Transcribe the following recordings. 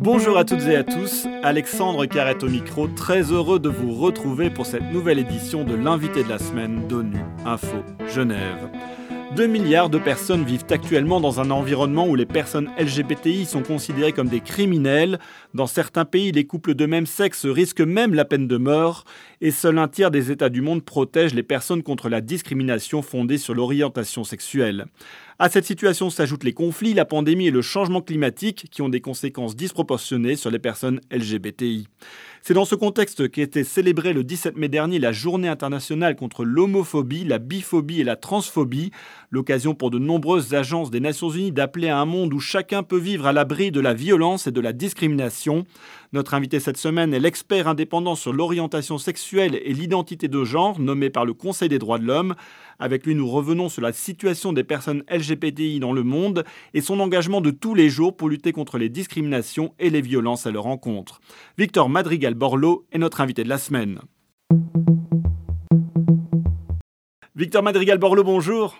Bonjour à toutes et à tous, Alexandre Carrette au micro, très heureux de vous retrouver pour cette nouvelle édition de l'invité de la semaine d'ONU Info Genève. 2 milliards de personnes vivent actuellement dans un environnement où les personnes LGBTI sont considérées comme des criminels. Dans certains pays, les couples de même sexe risquent même la peine de mort. Et seul un tiers des États du monde protège les personnes contre la discrimination fondée sur l'orientation sexuelle. À cette situation s'ajoutent les conflits, la pandémie et le changement climatique qui ont des conséquences disproportionnées sur les personnes LGBTI. C'est dans ce contexte été célébrée le 17 mai dernier la journée internationale contre l'homophobie, la biphobie et la transphobie, l'occasion pour de nombreuses agences des Nations Unies d'appeler à un monde où chacun peut vivre à l'abri de la violence et de la discrimination. Notre invité cette semaine est l'expert indépendant sur l'orientation sexuelle et l'identité de genre nommé par le Conseil des droits de l'homme. Avec lui, nous revenons sur la situation des personnes LGBTI dans le monde et son engagement de tous les jours pour lutter contre les discriminations et les violences à leur encontre. Victor Madrigal-Borloo est notre invité de la semaine. Victor Madrigal-Borloo, bonjour.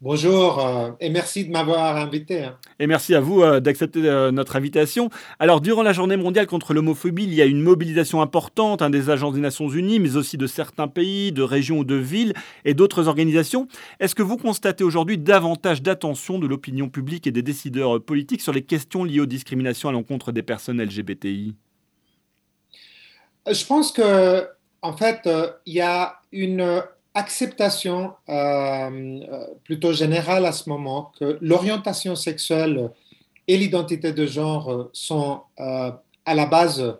Bonjour euh, et merci de m'avoir invité. Hein. Et merci à vous euh, d'accepter euh, notre invitation. Alors, durant la journée mondiale contre l'homophobie, il y a une mobilisation importante hein, des agences des Nations Unies, mais aussi de certains pays, de régions ou de villes et d'autres organisations. Est-ce que vous constatez aujourd'hui davantage d'attention de l'opinion publique et des décideurs politiques sur les questions liées aux discriminations à l'encontre des personnes LGBTI Je pense que, en fait, il y a une acceptation euh, euh, plutôt générale à ce moment que l'orientation sexuelle et l'identité de genre sont euh, à la base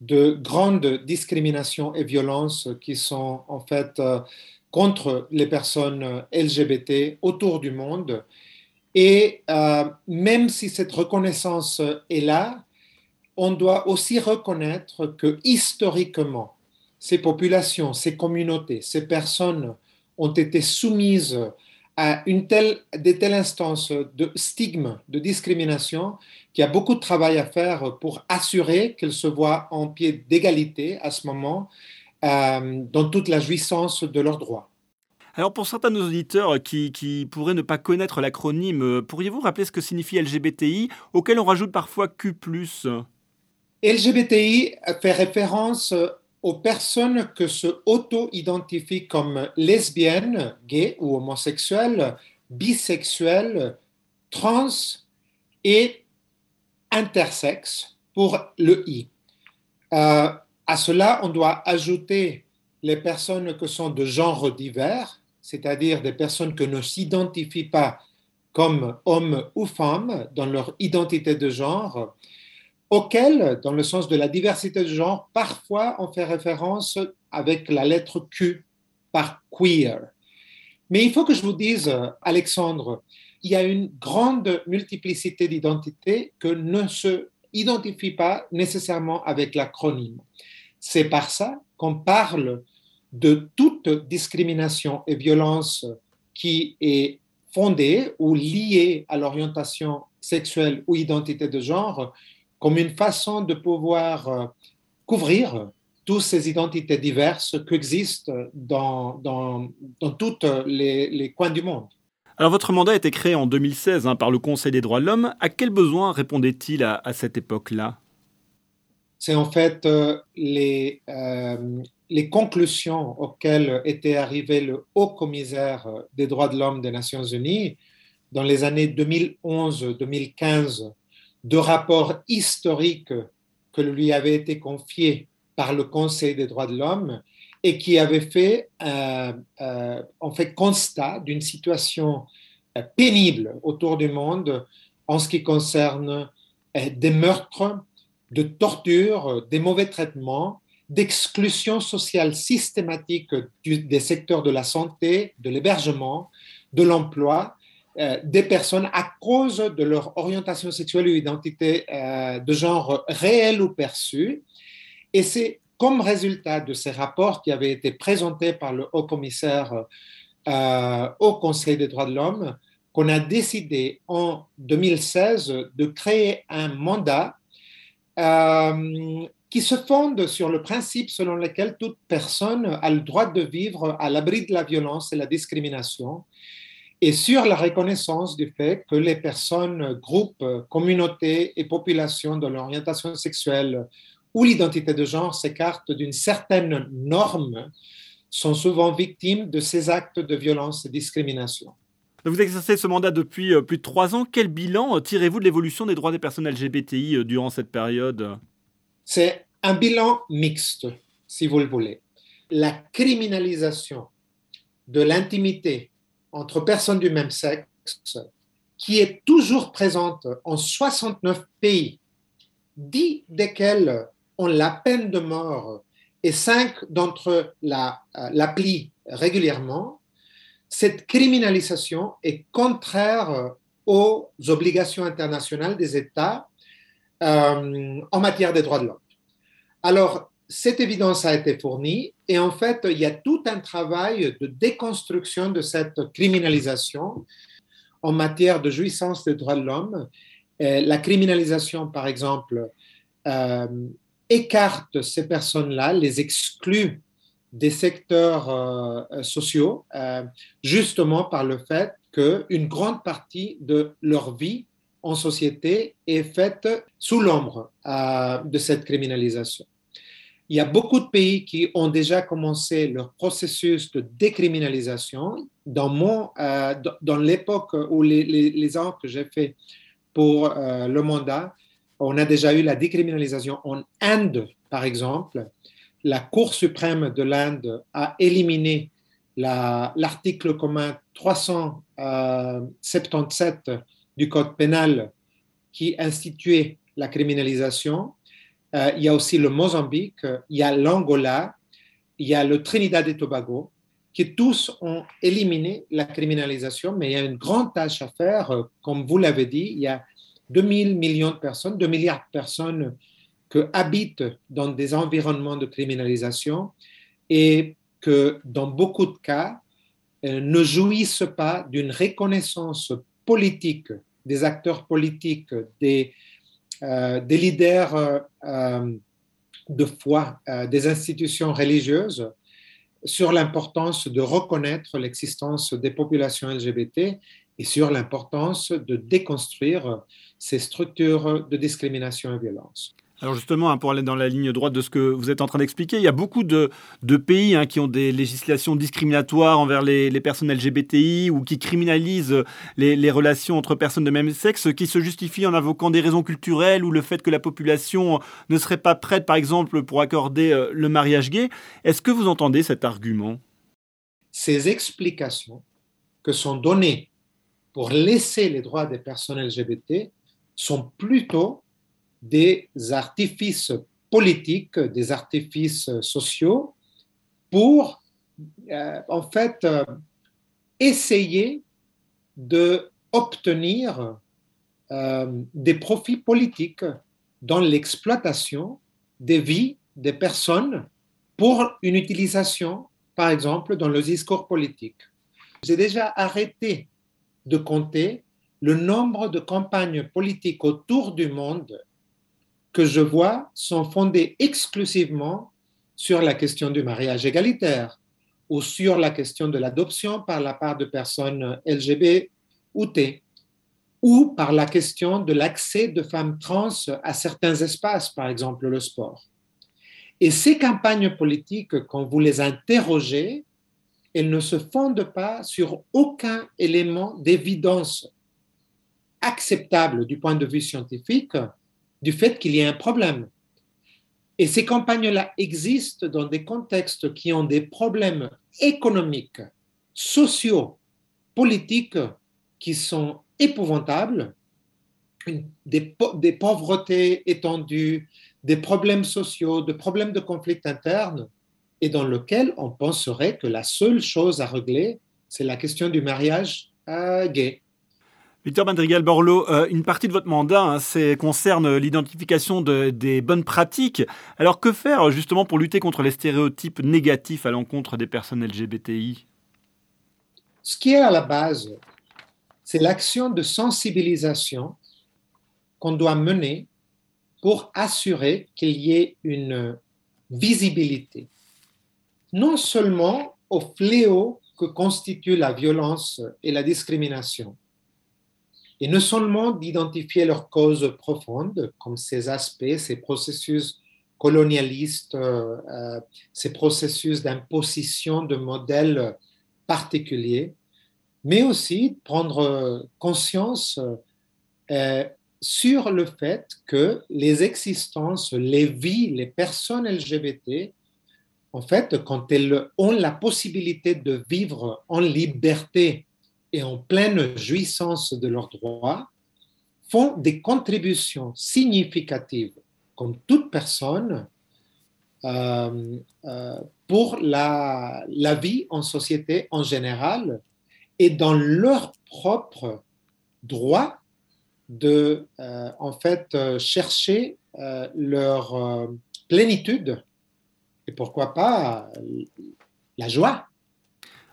de grandes discriminations et violences qui sont en fait contre les personnes LGBT autour du monde. Et même si cette reconnaissance est là, on doit aussi reconnaître que historiquement, ces populations, ces communautés, ces personnes ont été soumises à une telle, des telles instances de stigme, de discrimination, qu'il y a beaucoup de travail à faire pour assurer qu'elles se voient en pied d'égalité à ce moment euh, dans toute la jouissance de leurs droits. Alors pour certains de nos auditeurs qui, qui pourraient ne pas connaître l'acronyme, pourriez-vous rappeler ce que signifie LGBTI, auquel on rajoute parfois Q ⁇ LGBTI fait référence aux personnes que se auto-identifient comme lesbiennes, gays ou homosexuelles, bisexuelles, trans et intersexes pour le I. Euh, à cela, on doit ajouter les personnes que sont de genre divers, c'est-à-dire des personnes que ne s'identifient pas comme hommes ou femmes dans leur identité de genre, auquel, dans le sens de la diversité de genre, parfois on fait référence avec la lettre Q par queer. Mais il faut que je vous dise, Alexandre, il y a une grande multiplicité d'identités que ne se identifie pas nécessairement avec l'acronyme. C'est par ça qu'on parle de toute discrimination et violence qui est fondée ou liée à l'orientation sexuelle ou identité de genre comme une façon de pouvoir euh, couvrir toutes ces identités diverses qui existent dans, dans, dans tous les, les, coins du monde. Alors votre mandat a été créé en 2016 hein, par le Conseil des droits de l'homme. À quels besoins répondait-il à, à, cette époque-là? C'est en fait euh, les, euh, les conclusions auxquelles était arrivé le haut commissaire des droits de l'homme des Nations Unies dans les années 2011-2015 de rapports historiques que lui avait été confiés par le Conseil des droits de l'homme et qui avait fait, euh, euh, fait constat d'une situation euh, pénible autour du monde en ce qui concerne des meurtres, de tortures, des mauvais traitements, d'exclusion sociale systématique des secteurs de la santé, de l'hébergement, de l'emploi, des personnes à cause de leur orientation sexuelle ou identité euh, de genre réelle ou perçue. Et c'est comme résultat de ces rapports qui avaient été présentés par le haut commissaire euh, au Conseil des droits de l'homme qu'on a décidé en 2016 de créer un mandat qui se fonde sur le principe selon lequel toute personne a le droit de vivre à l'abri de la violence et la discrimination et sur la reconnaissance du fait que les personnes, groupes, communautés et populations de l'orientation sexuelle ou l'identité de genre s'écartent d'une certaine norme sont souvent victimes de ces actes de violence et de discrimination. Vous exercez ce mandat depuis euh, plus de trois ans. Quel bilan euh, tirez-vous de l'évolution des droits des personnes LGBTI euh, durant cette période? C'est un bilan mixte, si vous le voulez. La criminalisation de l'intimité entre personnes du même sexe, qui est toujours présente en 69 pays, dix desquels ont la peine de mort et cinq d'entre eux l'applient régulièrement, cette criminalisation est contraire aux obligations internationales des États euh, en matière des droits de l'homme. Alors, cette évidence a été fournie et en fait, il y a tout un travail de déconstruction de cette criminalisation en matière de jouissance des droits de l'homme. La criminalisation, par exemple, euh, écarte ces personnes-là, les exclut des secteurs euh, sociaux, euh, justement par le fait qu'une grande partie de leur vie en société est faite sous l'ombre euh, de cette criminalisation. Il y a beaucoup de pays qui ont déjà commencé leur processus de décriminalisation. Dans, mon, dans l'époque où les, les, les ans que j'ai fait pour le mandat, on a déjà eu la décriminalisation en Inde, par exemple la Cour suprême de l'Inde a éliminé l'article commun 377 du Code pénal qui instituait la criminalisation. Euh, il y a aussi le Mozambique, il y a l'Angola, il y a le Trinidad et Tobago, qui tous ont éliminé la criminalisation, mais il y a une grande tâche à faire. Comme vous l'avez dit, il y a 2000 millions de personnes, 2 milliards de personnes que habitent dans des environnements de criminalisation et que dans beaucoup de cas euh, ne jouissent pas d'une reconnaissance politique des acteurs politiques, des, des leaders euh, de foi, des institutions religieuses sur l'importance de reconnaître l'existence des populations LGBT et sur l'importance de déconstruire ces structures de discrimination et violence. Alors justement, hein, pour aller dans la ligne droite de ce que vous êtes en train d'expliquer, il y a beaucoup de, pays hein, qui ont des législations discriminatoires envers les, personnes LGBTI ou qui criminalisent les, relations entre personnes de même sexe, qui se justifient en invoquant des raisons culturelles ou le fait que la population ne serait pas prête, par exemple, pour accorder euh, le mariage gay. Est-ce que vous entendez cet argument? Ces explications que sont données pour laisser les droits des personnes LGBT sont plutôt des artifices politiques, des artifices sociaux pour, euh, en fait, euh, essayer d'obtenir euh, des profits politiques dans l'exploitation des vies des personnes pour une utilisation, par exemple, dans le discours politique. J'ai déjà arrêté de compter le nombre de campagnes politiques autour du monde que je vois sont fondées exclusivement sur la question du mariage égalitaire ou sur la question de l'adoption par la part de personnes LGBT ou T, ou par la question de l'accès de femmes trans à certains espaces, par exemple le sport. Et ces campagnes politiques, quand vous les interrogez, elles ne se fondent pas sur aucun élément d'évidence acceptable du point de vue scientifique du fait qu'il y a un problème. Et ces campagnes-là existent dans des contextes qui ont des problèmes économiques, sociaux, politiques qui sont épouvantables, des, pauvretés étendues, des problèmes sociaux, des problèmes de conflits internes, et dans lequel on penserait que la seule chose à régler, c'est la question du mariage gay. Victor Madrigal-Borloo, euh, une partie de votre mandat hein, concerne l'identification des bonnes pratiques. Alors que faire justement pour lutter contre les stéréotypes négatifs à l'encontre des personnes LGBTI Ce qui est à la base, c'est l'action de sensibilisation qu'on doit mener pour assurer qu'il y ait une visibilité, non seulement au fléau que constitue la violence et la discrimination. Et non seulement d'identifier leurs causes profondes, comme ces aspects, ces processus colonialistes, euh, ces processus d'imposition de modèles particuliers, mais aussi prendre conscience euh, sur le fait que les existences, les vies, les personnes LGBT, en fait, quand elles ont la possibilité de vivre en liberté et en pleine jouissance de leurs droits, font des contributions significatives, comme toute personne, euh, euh, pour la, vie en société en général et dans leurs propres droits de euh, en fait chercher leur plénitude et pourquoi pas la joie.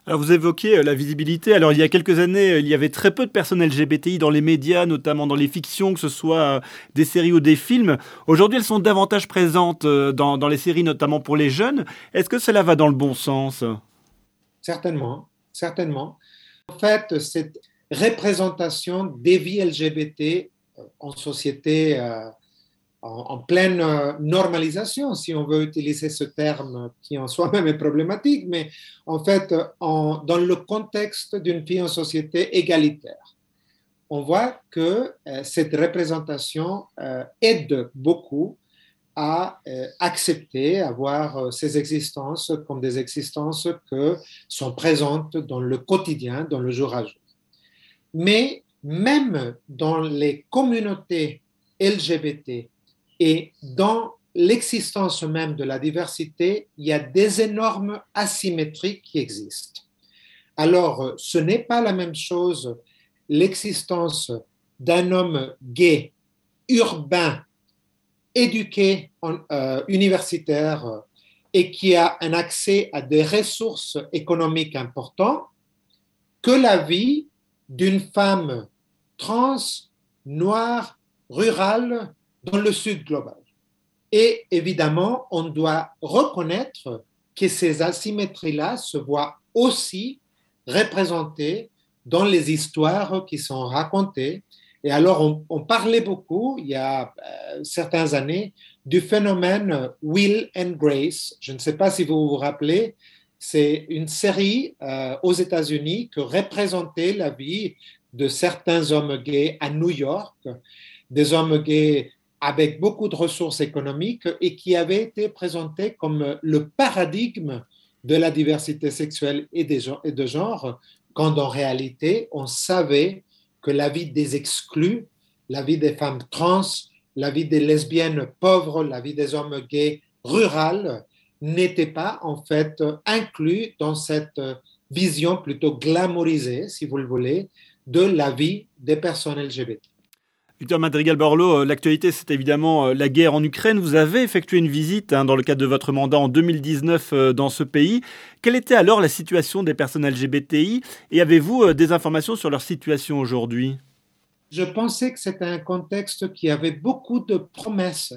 Alors vous évoquez la visibilité. Alors il y a quelques années, il y avait très peu de personnes LGBTI dans les médias, notamment dans les fictions, que ce soit des séries ou des films. Aujourd'hui, elles sont davantage présentes dans, les séries, notamment pour les jeunes. Est-ce que cela va dans le bon sens? Certainement, certainement. En fait, cette représentation des vies LGBT euh, en société euh, en, pleine euh, normalisation, si on veut utiliser ce terme qui en soi-même est problématique, mais en fait, dans le contexte d'une vie en société égalitaire. On voit que cette représentation aide beaucoup à accepter, à voir ces existences comme des existences que sont présentes dans le quotidien, dans le jour à jour. Mais même dans les communautés LGBT et dans l'existence même de la diversité, il y a des énormes asymétries qui existent. Alors, ce n'est pas la même chose l'existence d'un homme gay, urbain, éduqué, euh, universitaire et qui a un accès à des ressources économiques importantes que la vie d'une femme trans, noire, rurale dans le sud global. Et évidemment, on doit reconnaître que ces asymétries-là se voient aussi représentées dans les histoires qui sont racontées. Et alors, on, parlait beaucoup, il y a euh, certaines années, du phénomène Will and Grace. Je ne sais pas si vous vous rappelez, c'est une série euh, aux États-Unis que représentait la vie de certains hommes gays à New York, des hommes gays avec beaucoup de ressources économiques et qui avaient été présentés comme le paradigme de la diversité sexuelle et de genre, quand en réalité, on savait que la vie des exclus, la vie des femmes trans, la vie des lesbiennes pauvres, la vie des hommes gays rurales n'était pas en fait inclus dans cette vision plutôt glamourisée, si vous le voulez, de la vie des personnes LGBT. Victor Madrigal-Borlo, euh, l'actualité, c'est évidemment euh, la guerre en Ukraine. Vous avez effectué une visite hein, dans le cadre de votre mandat en 2019 euh, dans ce pays. Quelle était alors la situation des personnes LGBTI et avez-vous des informations sur leur situation aujourd'hui? Je pensais que c'était un contexte qui avait beaucoup de promesses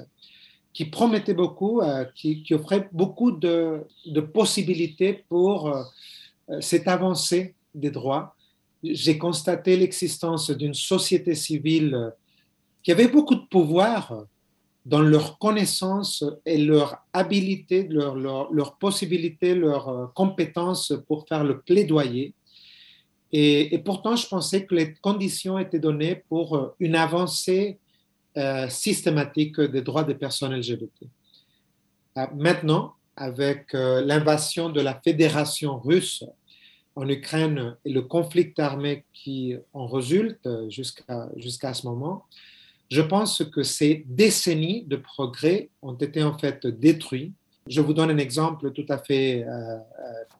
qui promettait beaucoup, qui, offrait beaucoup de, possibilités pour cette avancée des droits. J'ai constaté l'existence d'une société civile qui avait beaucoup de pouvoir dans leur connaissance et leur habilité, leur, leur, leur possibilité, leurs compétences pour faire le plaidoyer. Et, pourtant, je pensais que les conditions étaient données pour une avancée euh, systématique des droits des personnes LGBT. Euh, maintenant, avec euh, l'invasion de la Fédération russe en Ukraine et le conflit armé qui en résulte jusqu'à jusqu'à ce moment, je pense que ces décennies de progrès ont été en fait détruits. Je vous donne un exemple tout à fait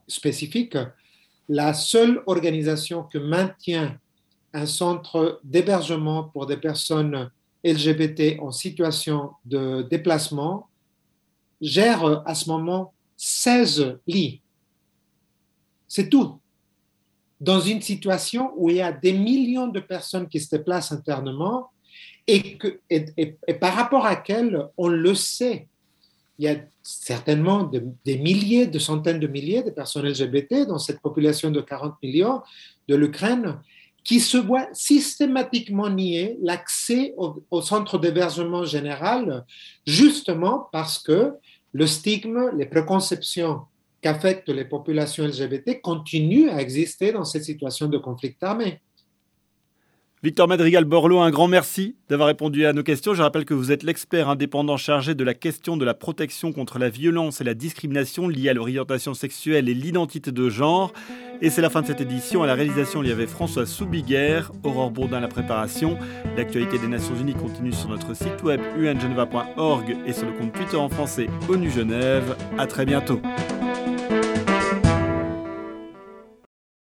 spécifique. La seule organisation qui maintient un centre d'hébergement pour des personnes LGBT en situation de déplacement gère à ce moment 16 lits. C'est tout. Dans une situation où il y a des millions de personnes qui se déplacent internement et, que, et, par rapport à laquelle on le sait il y a certainement des milliers, de centaines de milliers de personnes LGBT dans cette population de 40 millions de l'Ukraine qui se voient systématiquement nier l'accès au, au, centre d'hébergement général, justement parce que le stigme, les préconceptions qu'affectent les populations LGBT continuent à exister dans cette situation de conflit armé. Victor Madrigal-Borloo, un grand merci d'avoir répondu à nos questions. Je rappelle que vous êtes l'expert indépendant chargé de la question de la protection contre la violence et la discrimination liée à l'orientation sexuelle et l'identité de genre. Et c'est la fin de cette édition. À la réalisation, il y avait François Soubiguerre, Aurore Bourdin la préparation. L'actualité des Nations Unies continue sur notre site web ungeneva.org et sur le compte Twitter en français ONU Genève. À très bientôt.